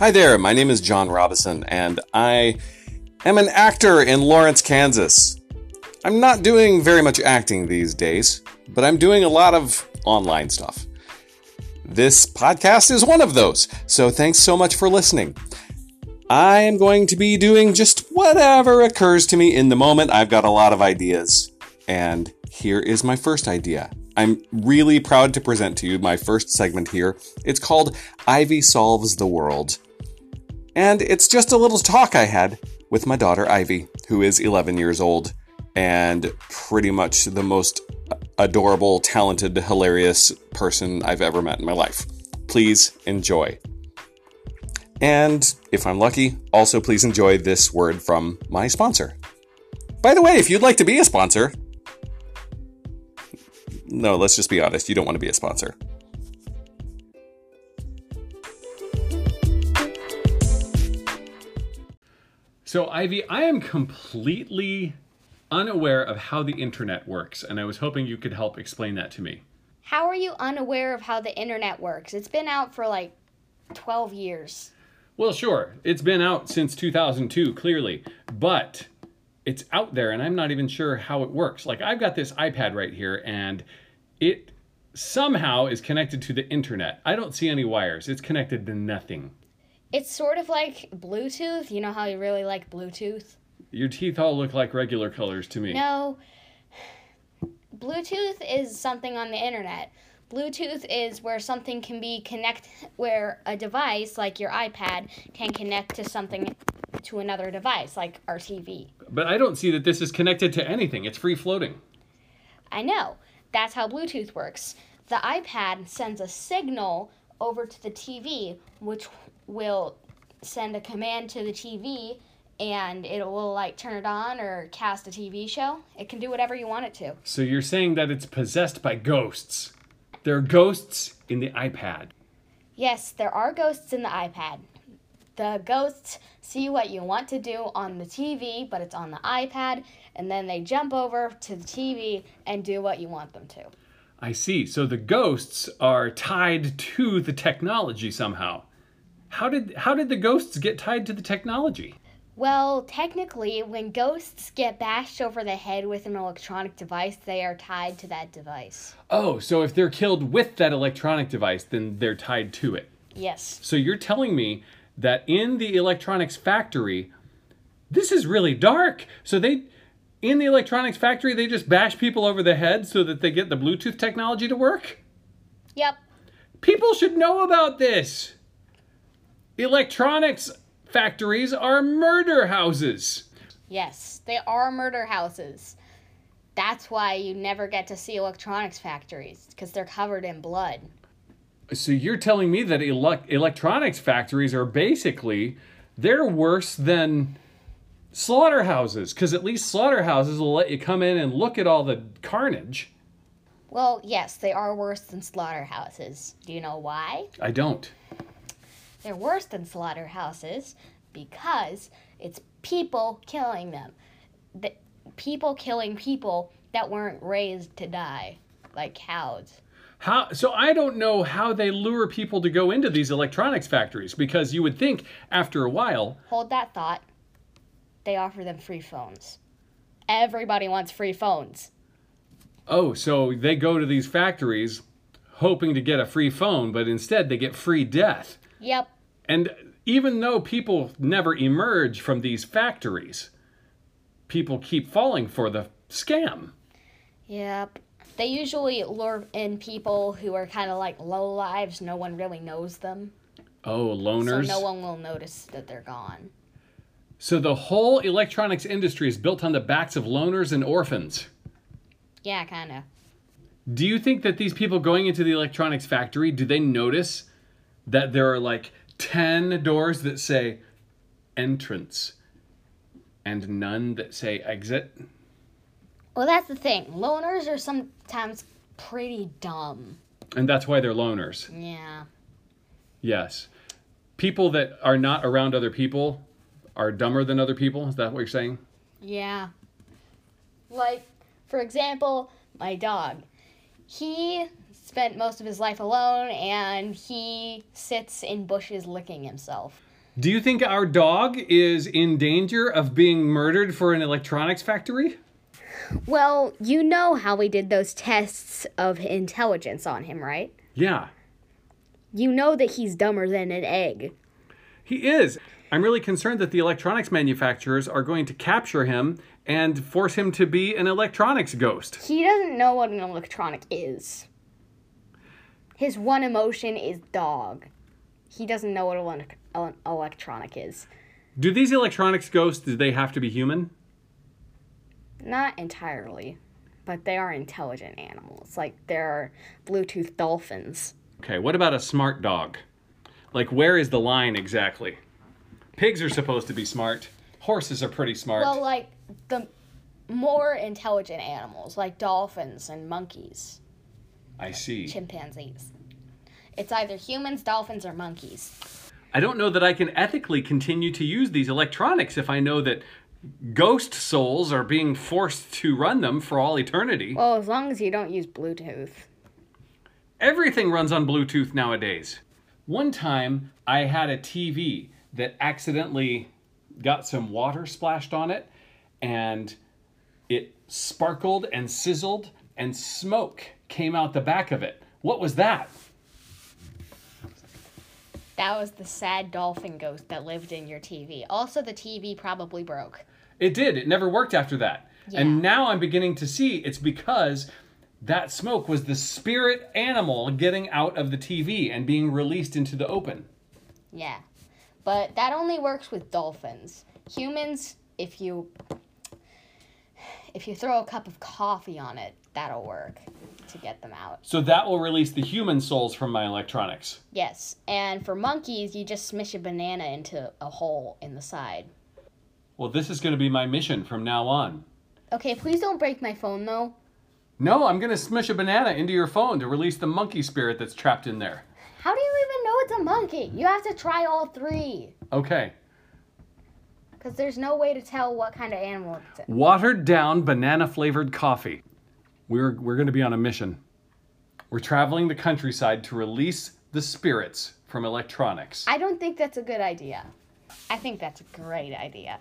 Hi there, my name is John Robison, and I am an actor in Lawrence, Kansas. I'm not doing very much acting these days, but I'm doing a lot of online stuff. This podcast is one of those, so thanks so much for listening. I am going to be doing just whatever occurs to me in the moment. I've got a lot of ideas, and here is my first idea. I'm really proud to present to you my first segment here. It's called Ivy Solves the World. And it's just a little talk I had with my daughter Ivy, who is 11 years old and pretty much the most adorable, talented, hilarious person I've ever met in my life. Please enjoy. And if I'm lucky, also please enjoy this word from my sponsor. By the way, if you'd like to be a sponsor, no, let's just be honest, you don't want to be a sponsor. So, Ivy, I am completely unaware of how the internet works, and I was hoping you could help explain that to me. How are you unaware of how the internet works? It's been out for like 12 years. Well, sure, it's been out since 2002, clearly, but it's out there, and I'm not even sure how it works. Like, I've got this iPad right here, and it somehow is connected to the internet. I don't see any wires, it's connected to nothing. It's sort of like Bluetooth. You know how you really like Bluetooth? Your teeth all look like regular colors to me. No. Bluetooth is something on the internet. Bluetooth is where something can be connect where a device like your iPad can connect to something to another device like our TV. But I don't see that this is connected to anything. It's free floating. I know. That's how Bluetooth works. The iPad sends a signal over to the TV which will send a command to the TV and it will like turn it on or cast a TV show. It can do whatever you want it to. So you're saying that it's possessed by ghosts. There are ghosts in the iPad. Yes, there are ghosts in the iPad. The ghosts see what you want to do on the TV, but it's on the iPad, and then they jump over to the TV and do what you want them to. I see. So the ghosts are tied to the technology somehow. How did how did the ghosts get tied to the technology? Well, technically, when ghosts get bashed over the head with an electronic device, they are tied to that device. Oh, so if they're killed with that electronic device, then they're tied to it. Yes. So you're telling me that in the electronics factory, this is really dark. So they in the electronics factory, they just bash people over the head so that they get the Bluetooth technology to work? Yep. People should know about this. Electronics factories are murder houses. Yes, they are murder houses. That's why you never get to see electronics factories because they're covered in blood. So you're telling me that ele- electronics factories are basically they're worse than slaughterhouses because at least slaughterhouses will let you come in and look at all the carnage. Well, yes, they are worse than slaughterhouses. Do you know why? I don't. They're worse than slaughterhouses because it's people killing them. The people killing people that weren't raised to die, like cows. How so I don't know how they lure people to go into these electronics factories because you would think after a while Hold that thought. They offer them free phones. Everybody wants free phones. Oh, so they go to these factories hoping to get a free phone, but instead they get free death. Yep. And even though people never emerge from these factories, people keep falling for the scam. Yep. They usually lure in people who are kind of like low lives. No one really knows them. Oh, loners. So no one will notice that they're gone. So the whole electronics industry is built on the backs of loners and orphans. Yeah, kind of. Do you think that these people going into the electronics factory, do they notice that there are like 10 doors that say entrance and none that say exit? Well, that's the thing. Loners are sometimes pretty dumb. And that's why they're loners. Yeah. Yes. People that are not around other people are dumber than other people. Is that what you're saying? Yeah. Like, for example, my dog. He spent most of his life alone and he sits in bushes licking himself. Do you think our dog is in danger of being murdered for an electronics factory? Well, you know how we did those tests of intelligence on him, right? Yeah, You know that he's dumber than an egg. he is. I'm really concerned that the electronics manufacturers are going to capture him and force him to be an electronics ghost. He doesn't know what an electronic is. His one emotion is dog. He doesn't know what an electronic is. Do these electronics ghosts do they have to be human? Not entirely, but they are intelligent animals. Like there are Bluetooth dolphins. Okay, what about a smart dog? Like where is the line exactly? Pigs are supposed to be smart. Horses are pretty smart. Well, like the more intelligent animals, like dolphins and monkeys, I see. chimpanzees. It's either humans, dolphins, or monkeys. I don't know that I can ethically continue to use these electronics if I know that ghost souls are being forced to run them for all eternity. Well, as long as you don't use Bluetooth. Everything runs on Bluetooth nowadays. One time I had a TV that accidentally got some water splashed on it and it sparkled and sizzled and smoke came out the back of it. What was that? That was the sad dolphin ghost that lived in your TV. Also, the TV probably broke. It did. It never worked after that. Yeah. And now I'm beginning to see it's because that smoke was the spirit animal getting out of the TV and being released into the open. Yeah. But that only works with dolphins. Humans, if you if you throw a cup of coffee on it, that'll work to get them out. So that will release the human souls from my electronics. Yes. And for monkeys, you just smish a banana into a hole in the side. Well, this is going to be my mission from now on. Okay, please don't break my phone though. No, I'm going to smush a banana into your phone to release the monkey spirit that's trapped in there. How do you even know it's a monkey? You have to try all three. Okay. Because there's no way to tell what kind of animal it's in. Watered down banana flavored coffee. We're, we're going to be on a mission. We're traveling the countryside to release the spirits from electronics. I don't think that's a good idea. I think that's a great idea.